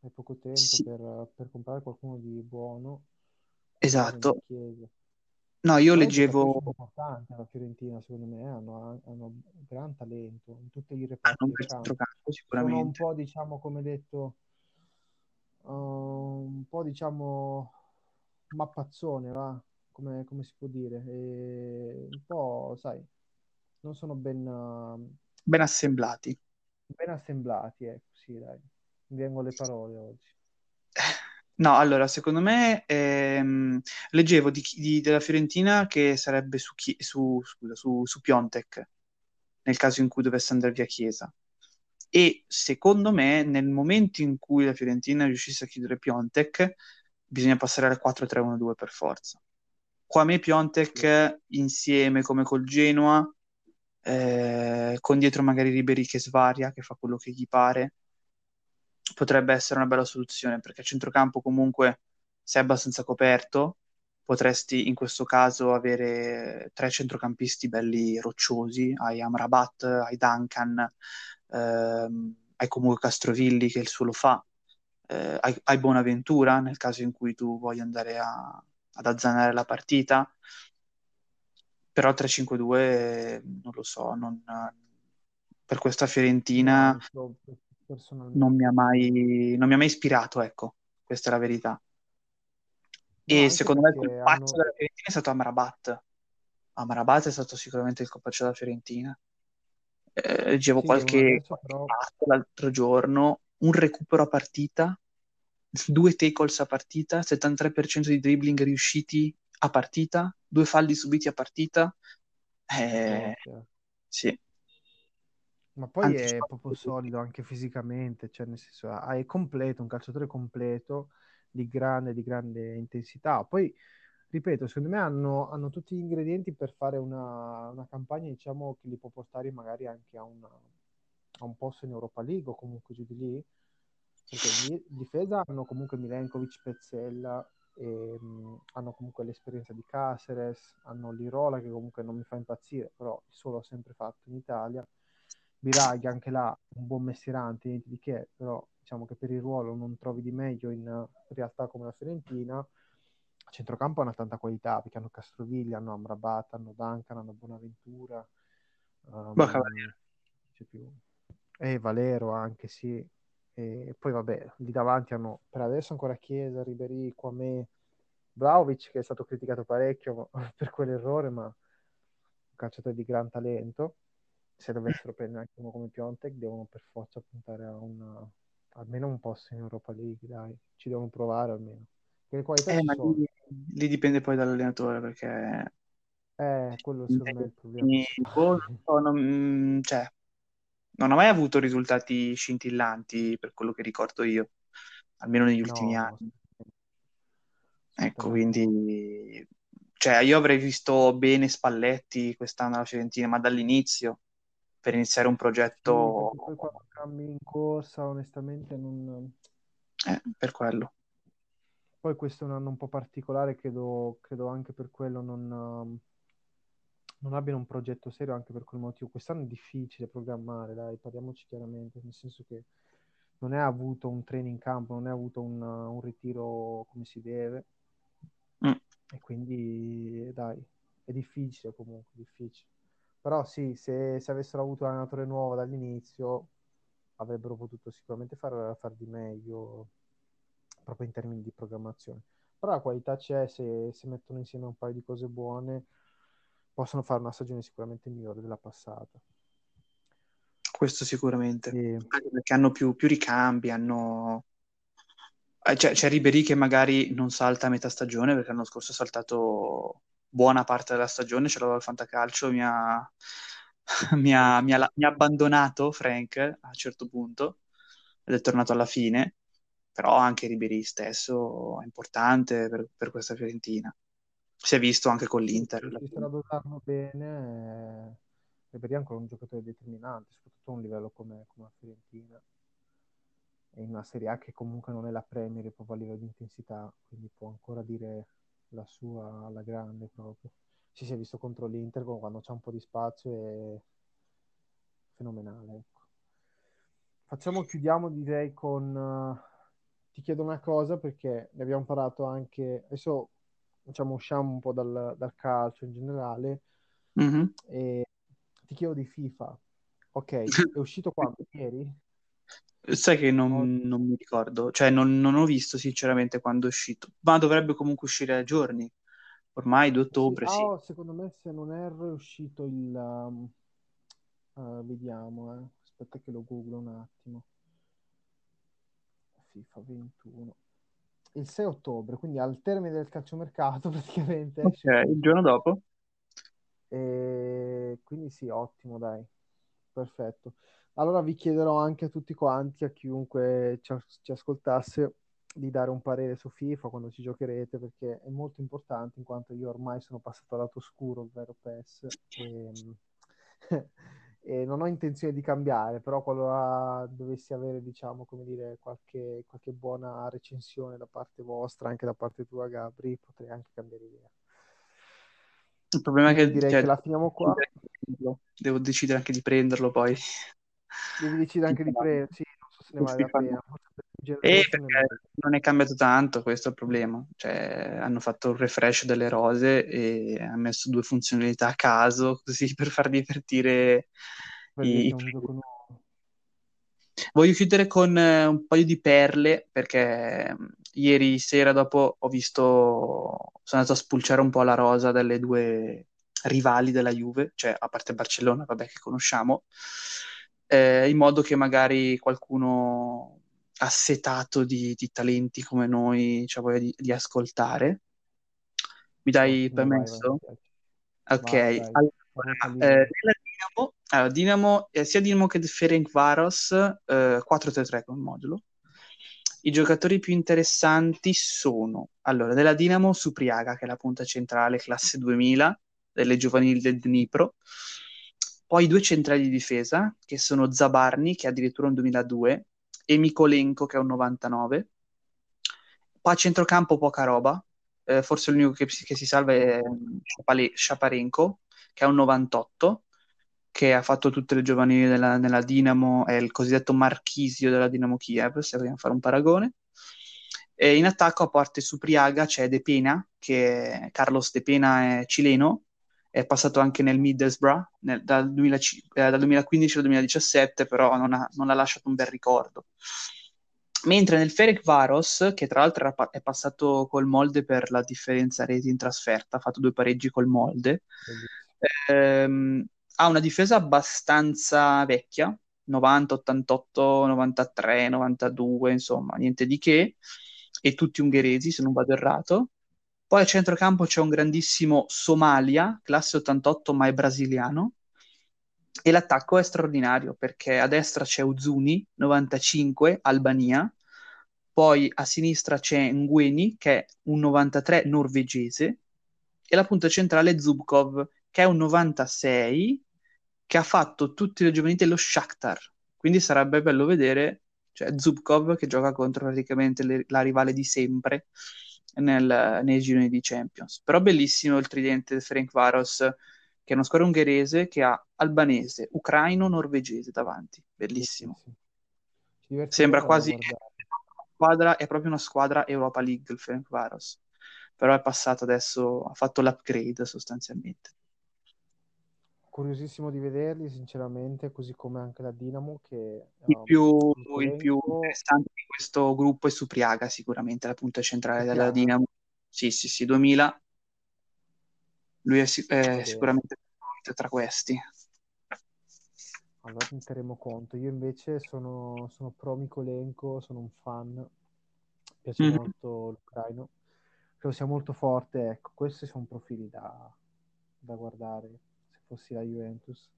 hai poco tempo sì. per, per comprare qualcuno di buono Esatto. No, io Poi leggevo... importante la Fiorentina, secondo me, hanno, hanno gran talento in tutti i reparti hanno un centrocampo, sicuramente. Sono un po', diciamo, come detto, uh, un po', diciamo, mappazzone, va? Come, come si può dire? E un po', sai, non sono ben... Uh, ben assemblati. Ben assemblati, ecco, sì, dai. Mi vengono le parole oggi. No, allora, secondo me ehm, leggevo di, di- della Fiorentina che sarebbe su, Chi- su, scusa, su, su Piontek, nel caso in cui dovesse andare via Chiesa. E secondo me, nel momento in cui la Fiorentina riuscisse a chiudere Piontek, bisogna passare al 4-3-1-2 per forza. Qua a me Piontek insieme come col Genoa, eh, con dietro magari Ribery che svaria, che fa quello che gli pare, potrebbe essere una bella soluzione, perché a centrocampo comunque sei abbastanza coperto, potresti in questo caso avere tre centrocampisti belli rocciosi, hai Amrabat, hai Duncan, ehm, hai comunque Castrovilli che il suo lo fa, eh, hai, hai, Bonaventura nel caso in cui tu voglia andare a, ad azzanare la partita, però 3-5-2 non lo so, non, per questa Fiorentina non mi, ha mai, non mi ha mai ispirato, ecco, questa è la verità. E secondo me il colpaccio hanno... della Fiorentina è stato Amrabat. Amrabat è stato sicuramente il colpaccio della Fiorentina. Eh, leggevo sì, qualche però... l'altro giorno, un recupero a partita, due tackles a partita, 73% di dribbling riusciti a partita, due falli subiti a partita. Eh, okay. Sì. Ma poi anche è proprio solido anche fisicamente, cioè nel senso è completo, un calciatore completo di grande, di grande intensità. Poi, ripeto, secondo me hanno, hanno tutti gli ingredienti per fare una, una, campagna, diciamo, che li può portare magari anche a, una, a un posto in Europa League o comunque giù di lì. Perché in difesa hanno comunque Milenkovic, Pezzella, e, um, hanno comunque l'esperienza di Caceres, hanno Lirola che comunque non mi fa impazzire, però il suo l'ho sempre fatto in Italia. Biraghi anche là, un buon mestierante, niente di che, però diciamo che per il ruolo non trovi di meglio in realtà come la Fiorentina. A centrocampo hanno tanta qualità perché hanno Castroviglia, hanno Amrabat, hanno Duncan, hanno Bonaventura. Um, c'è più. E Valero anche, sì. E poi vabbè, lì davanti hanno per adesso ancora Chiesa, Ribery, Quame, Vlaovic che è stato criticato parecchio [laughs] per quell'errore, ma un calciatore di gran talento. Se dovessero prendere anche uno come Piontek, devono per forza puntare a una, almeno un posto in Europa League, dai, ci devono provare almeno. Eh, lì, lì, dipende poi dall'allenatore perché... Eh, quello secondo me è il problema. Boh, non, mm, cioè, non ha mai avuto risultati scintillanti per quello che ricordo io, almeno negli ultimi no, anni. Ecco, quindi... Cioè, io avrei visto bene Spalletti quest'anno alla Fiorentina, ma dall'inizio per iniziare un progetto. Sì, poi quando cambi in corsa, onestamente non. Eh, per quello. Poi questo è un anno un po' particolare, credo, credo anche per quello non, non abbiano un progetto serio, anche per quel motivo. Quest'anno è difficile programmare, dai, parliamoci chiaramente, nel senso che non è avuto un training camp, non è avuto un, un ritiro come si deve. Mm. E quindi, dai, è difficile comunque, difficile. Però sì, se, se avessero avuto un allenatore nuovo dall'inizio avrebbero potuto sicuramente far, far di meglio proprio in termini di programmazione. Però la qualità c'è, se, se mettono insieme un paio di cose buone possono fare una stagione sicuramente migliore della passata. Questo sicuramente, e... perché hanno più, più ricambi, hanno... Eh, c'è, c'è Ribery che magari non salta a metà stagione perché l'anno scorso ha saltato buona parte della stagione ce l'avevo al fantacalcio, [laughs] mi ha, mi, ha, mi, ha, mi ha abbandonato Frank a un certo punto ed è tornato alla fine, però anche Ribéry stesso è importante per, per questa Fiorentina. Si è visto anche con l'Inter. Se sarà dotarlo bene, Ribéry è ancora un giocatore determinante, soprattutto a un livello come, come la Fiorentina. È in una Serie A che comunque non è la Premier proprio a livello di intensità, quindi può ancora dire la sua alla grande proprio. Ci si è visto contro l'Inter quando c'è un po' di spazio è fenomenale. Ecco. Facciamo, chiudiamo direi con... Uh, ti chiedo una cosa perché ne abbiamo parlato anche... Adesso diciamo usciamo un po' dal, dal calcio in generale mm-hmm. e ti chiedo di FIFA. Ok, [laughs] è uscito quando? Ieri? Sai che non, non mi ricordo, cioè non, non, ho visto sinceramente quando è uscito, ma dovrebbe comunque uscire a giorni, ormai 2 ottobre, sì. Oh, secondo me se non erro è uscito il... Um, uh, vediamo, eh. aspetta che lo googlo un attimo. FIFA 21. Il 6 ottobre, quindi al termine del calciomercato [laughs] praticamente. Ok, il giorno dopo. E quindi sì, ottimo, dai. Perfetto. Allora vi chiederò anche a tutti quanti, a chiunque ci, ci, ascoltasse, di dare un parere su FIFA quando ci giocherete, perché è molto importante in quanto io ormai sono passato al lato oscuro, ovvero PES, e, [laughs] e non ho intenzione di cambiare, però qualora dovessi avere, diciamo, come dire, qualche, qualche buona recensione da parte vostra, anche da parte tua, Gabri, potrei anche cambiare idea. Il problema è che direi cioè, che la finiamo qua. Devo decidere anche di prenderlo poi. Devi decidere anche di prendere, sì, non so se ne vale la pena. E perché non è cambiato tanto, questo è il problema. Cioè, hanno fatto un refresh delle rose e hanno messo due funzionalità a caso, [laughs] così per far divertire i, i Voglio chiudere con eh, un paio di perle perché mm, ieri sera dopo ho visto, sono andato a spulciare un po' la rosa delle due rivali della Juve, cioè a parte Barcellona, vabbè che conosciamo, eh, in modo che magari qualcuno assetato di, di talenti come noi c'ha voglia di, di ascoltare. Mi dai permesso? Vai, vai, ok, vai, allora, eh, Dinamo, allora, Dinamo eh, sia Dinamo che Ferenc Varos eh, 4-3-3 con modulo. I giocatori più interessanti sono allora della Dinamo Supriaga, che è la punta centrale, classe 2000 delle giovanili del Dnipro. Poi due centrali di difesa, che sono Zabarni, che è addirittura un 2002, e Mikolenko, che è un 99. Poi a centrocampo poca roba, eh, forse l'unico che, che, si salva è Shaparenko, che è un 98 che ha fatto tutte le giovanili della, nella Dinamo, è il cosiddetto marchisio della Dinamo Kiev, se vogliamo fare un paragone. E in attacco, a parte Supriaga, c'è De Pena, che Carlos De Pena è cileno, è passato anche nel Middlesbrough nel, dal, 2000, eh, dal, 2015 al 2017, però non ha, non ha, lasciato un bel ricordo. Mentre nel Ferenc Varos, che tra l'altro pa- è passato col Molde per la differenza reti in trasferta, ha fatto due pareggi col Molde, ehm, ha una difesa abbastanza vecchia, 90, 88, 93, 92, insomma, niente di che, e tutti ungheresi, se non vado errato. Poi a centrocampo c'è un grandissimo Somalia, classe 88, ma è brasiliano. E l'attacco è straordinario perché a destra c'è Uzuni, 95, Albania. Poi a sinistra c'è Ngueni, che è un 93 norvegese. E la punta centrale è Zubkov, che è un 96, che ha fatto tutti le giovanili dello Shakhtar. Quindi sarebbe bello vedere cioè Zubkov che gioca contro praticamente le, la rivale di sempre nel, nei gironi di Champions. Però bellissimo il tridente Frank Varos, che è uno squadra ungherese che ha albanese, ucraino, norvegese davanti. Bellissimo. Sembra quasi... Squadra, è proprio una squadra Europa League il Frank Varos. Però è passato adesso, ha fatto l'upgrade sostanzialmente curiosissimo di vederli, sinceramente, così come anche la Dinamo. Che, il, più, il più, interessante di questo gruppo è Supriaga, sicuramente, la punta centrale Supriaga. della Dinamo. Sì, sì, sì, 2000. Lui è, è sicuramente tra questi. Allora ne conto. Io invece sono, sono pro Mikolenko, sono un fan, mi piace mm-hmm. molto l'ucraino, credo sia molto forte. Ecco, questi sono profili da, da guardare fossi la Juventus.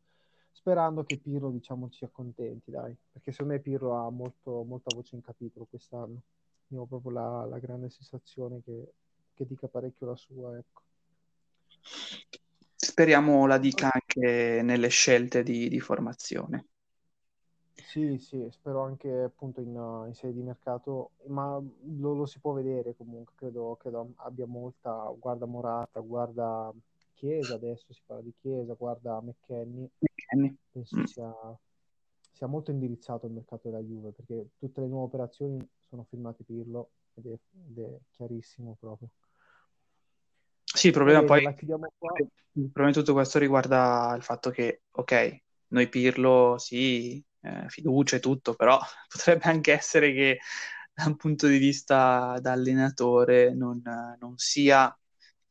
Sperando che Pirlo, diciamo, ci accontenti, dai, perché secondo me Pirlo ha molto, molta voce in capitolo quest'anno. Io ho proprio la, la grande sensazione che, che, dica parecchio la sua, ecco. Speriamo la dica anche nelle scelte di, di formazione. Sì, sì, spero anche appunto in, in serie di mercato, ma lo, lo, si può vedere comunque, credo, credo abbia molta, guarda Morata, guarda Chiesa, adesso si parla di Chiesa, guarda McKenny, McKenny. penso mm. sia, sia, molto indirizzato il mercato della Juve, perché tutte le nuove operazioni sono firmate Pirlo ed è, ed è chiarissimo proprio. Sì, il problema poi, il problema di tutto questo riguarda il fatto che, ok, noi Pirlo, sì, eh, fiducia e tutto, però [laughs] potrebbe anche essere che da un punto di vista da allenatore non, non sia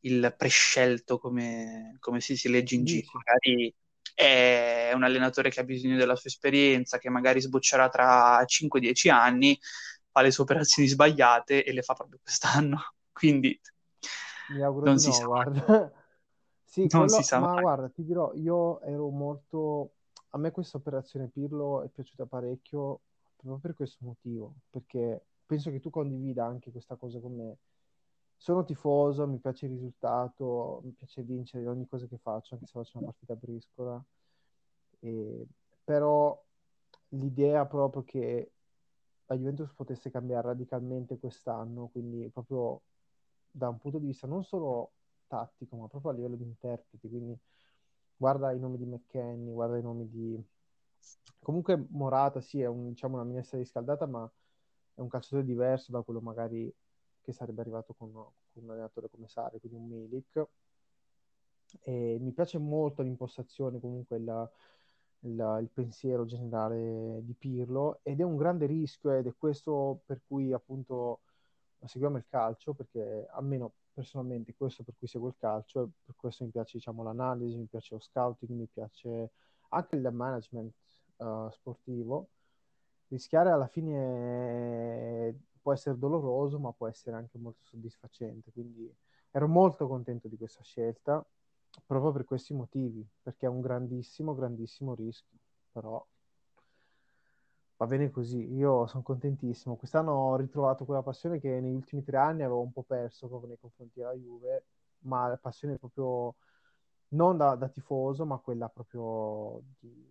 il prescelto come, come si, si legge in giro. Magari è un allenatore che ha bisogno della sua esperienza, che magari sboccerà tra 5-10 anni, fa le sue operazioni sbagliate e le fa proprio quest'anno. [laughs] Quindi mi auguro non di si no, sa. guarda. [laughs] sì, non quello, si sa ma mai. guarda, ti dirò, io ero molto a me questa operazione Pirlo è piaciuta parecchio proprio per questo motivo, perché penso che tu condivida anche questa cosa con me sono tifoso, mi piace il risultato, mi piace vincere ogni cosa che faccio, anche se faccio una partita briscola. E, però l'idea proprio che la Juventus potesse cambiare radicalmente quest'anno, quindi proprio da un punto di vista non solo tattico, ma proprio a livello di interpreti, quindi guarda i nomi di McKenny, guarda i nomi di... Comunque Morata sì, è un, diciamo, una minestra riscaldata, ma è un calciatore diverso da quello magari che sarebbe arrivato con, con un allenatore come Sari, quindi un Milik. E mi piace molto l'impostazione, comunque il, il, il, pensiero generale di Pirlo ed è un grande rischio ed è questo per cui appunto seguiamo il calcio, perché almeno personalmente questo per cui seguo il calcio, per questo mi piace diciamo, l'analisi, mi piace lo scouting, mi piace anche il management uh, sportivo. Rischiare alla fine può essere doloroso, ma può essere anche molto soddisfacente. Quindi ero molto contento di questa scelta proprio per questi motivi, perché è un grandissimo, grandissimo rischio. Però va bene così, io sono contentissimo. Quest'anno ho ritrovato quella passione che negli ultimi tre anni avevo un po' perso proprio nei confronti della Juve, ma la passione proprio non da, da tifoso, ma quella proprio di,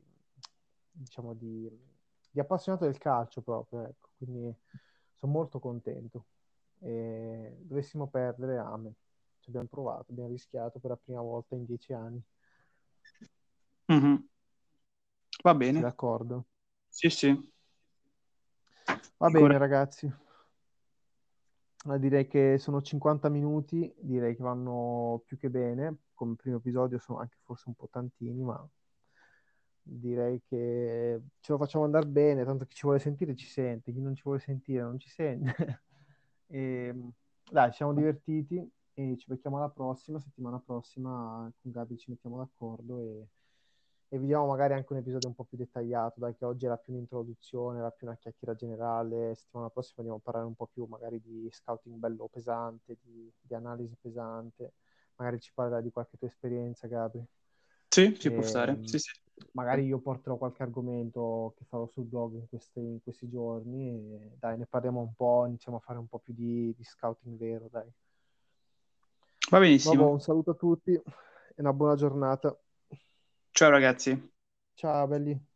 diciamo, di, di, appassionato del calcio proprio, ecco. Quindi sono molto contento. E dovessimo perdere, amen. Ci abbiamo provato, abbiamo rischiato per la prima volta in dieci anni. Mm-hmm. Va bene. Sei d'accordo? Sì, sì. Va Ancora... bene, ragazzi. Direi che sono 50 minuti, direi che vanno più che bene. Come primo episodio sono anche forse un po' tantini, ma direi che ce lo facciamo andare bene. Tanto chi ci vuole sentire ci sente, chi non ci vuole sentire non ci sente. e, [laughs] ehm, dai, ci siamo divertiti e ci becchiamo alla prossima. Settimana prossima con Gabi ci mettiamo d'accordo e e vediamo magari anche un episodio un po' più dettagliato, dai che oggi era più un'introduzione, era più una chiacchiera generale, settimana prossima andiamo a parlare un po' più magari di scouting bello pesante, di, di analisi pesante, magari ci parlerà di qualche tua esperienza, Gabri. Sì, ci e, può stare, sì, sì. Magari io porterò qualche argomento che farò sul blog in, queste, in questi giorni e dai, ne parliamo un po', iniziamo a fare un po' più di, di scouting vero, dai. Va benissimo. Vabbè, un saluto a tutti e una buona giornata. Ciao ragazzi. Ciao belli.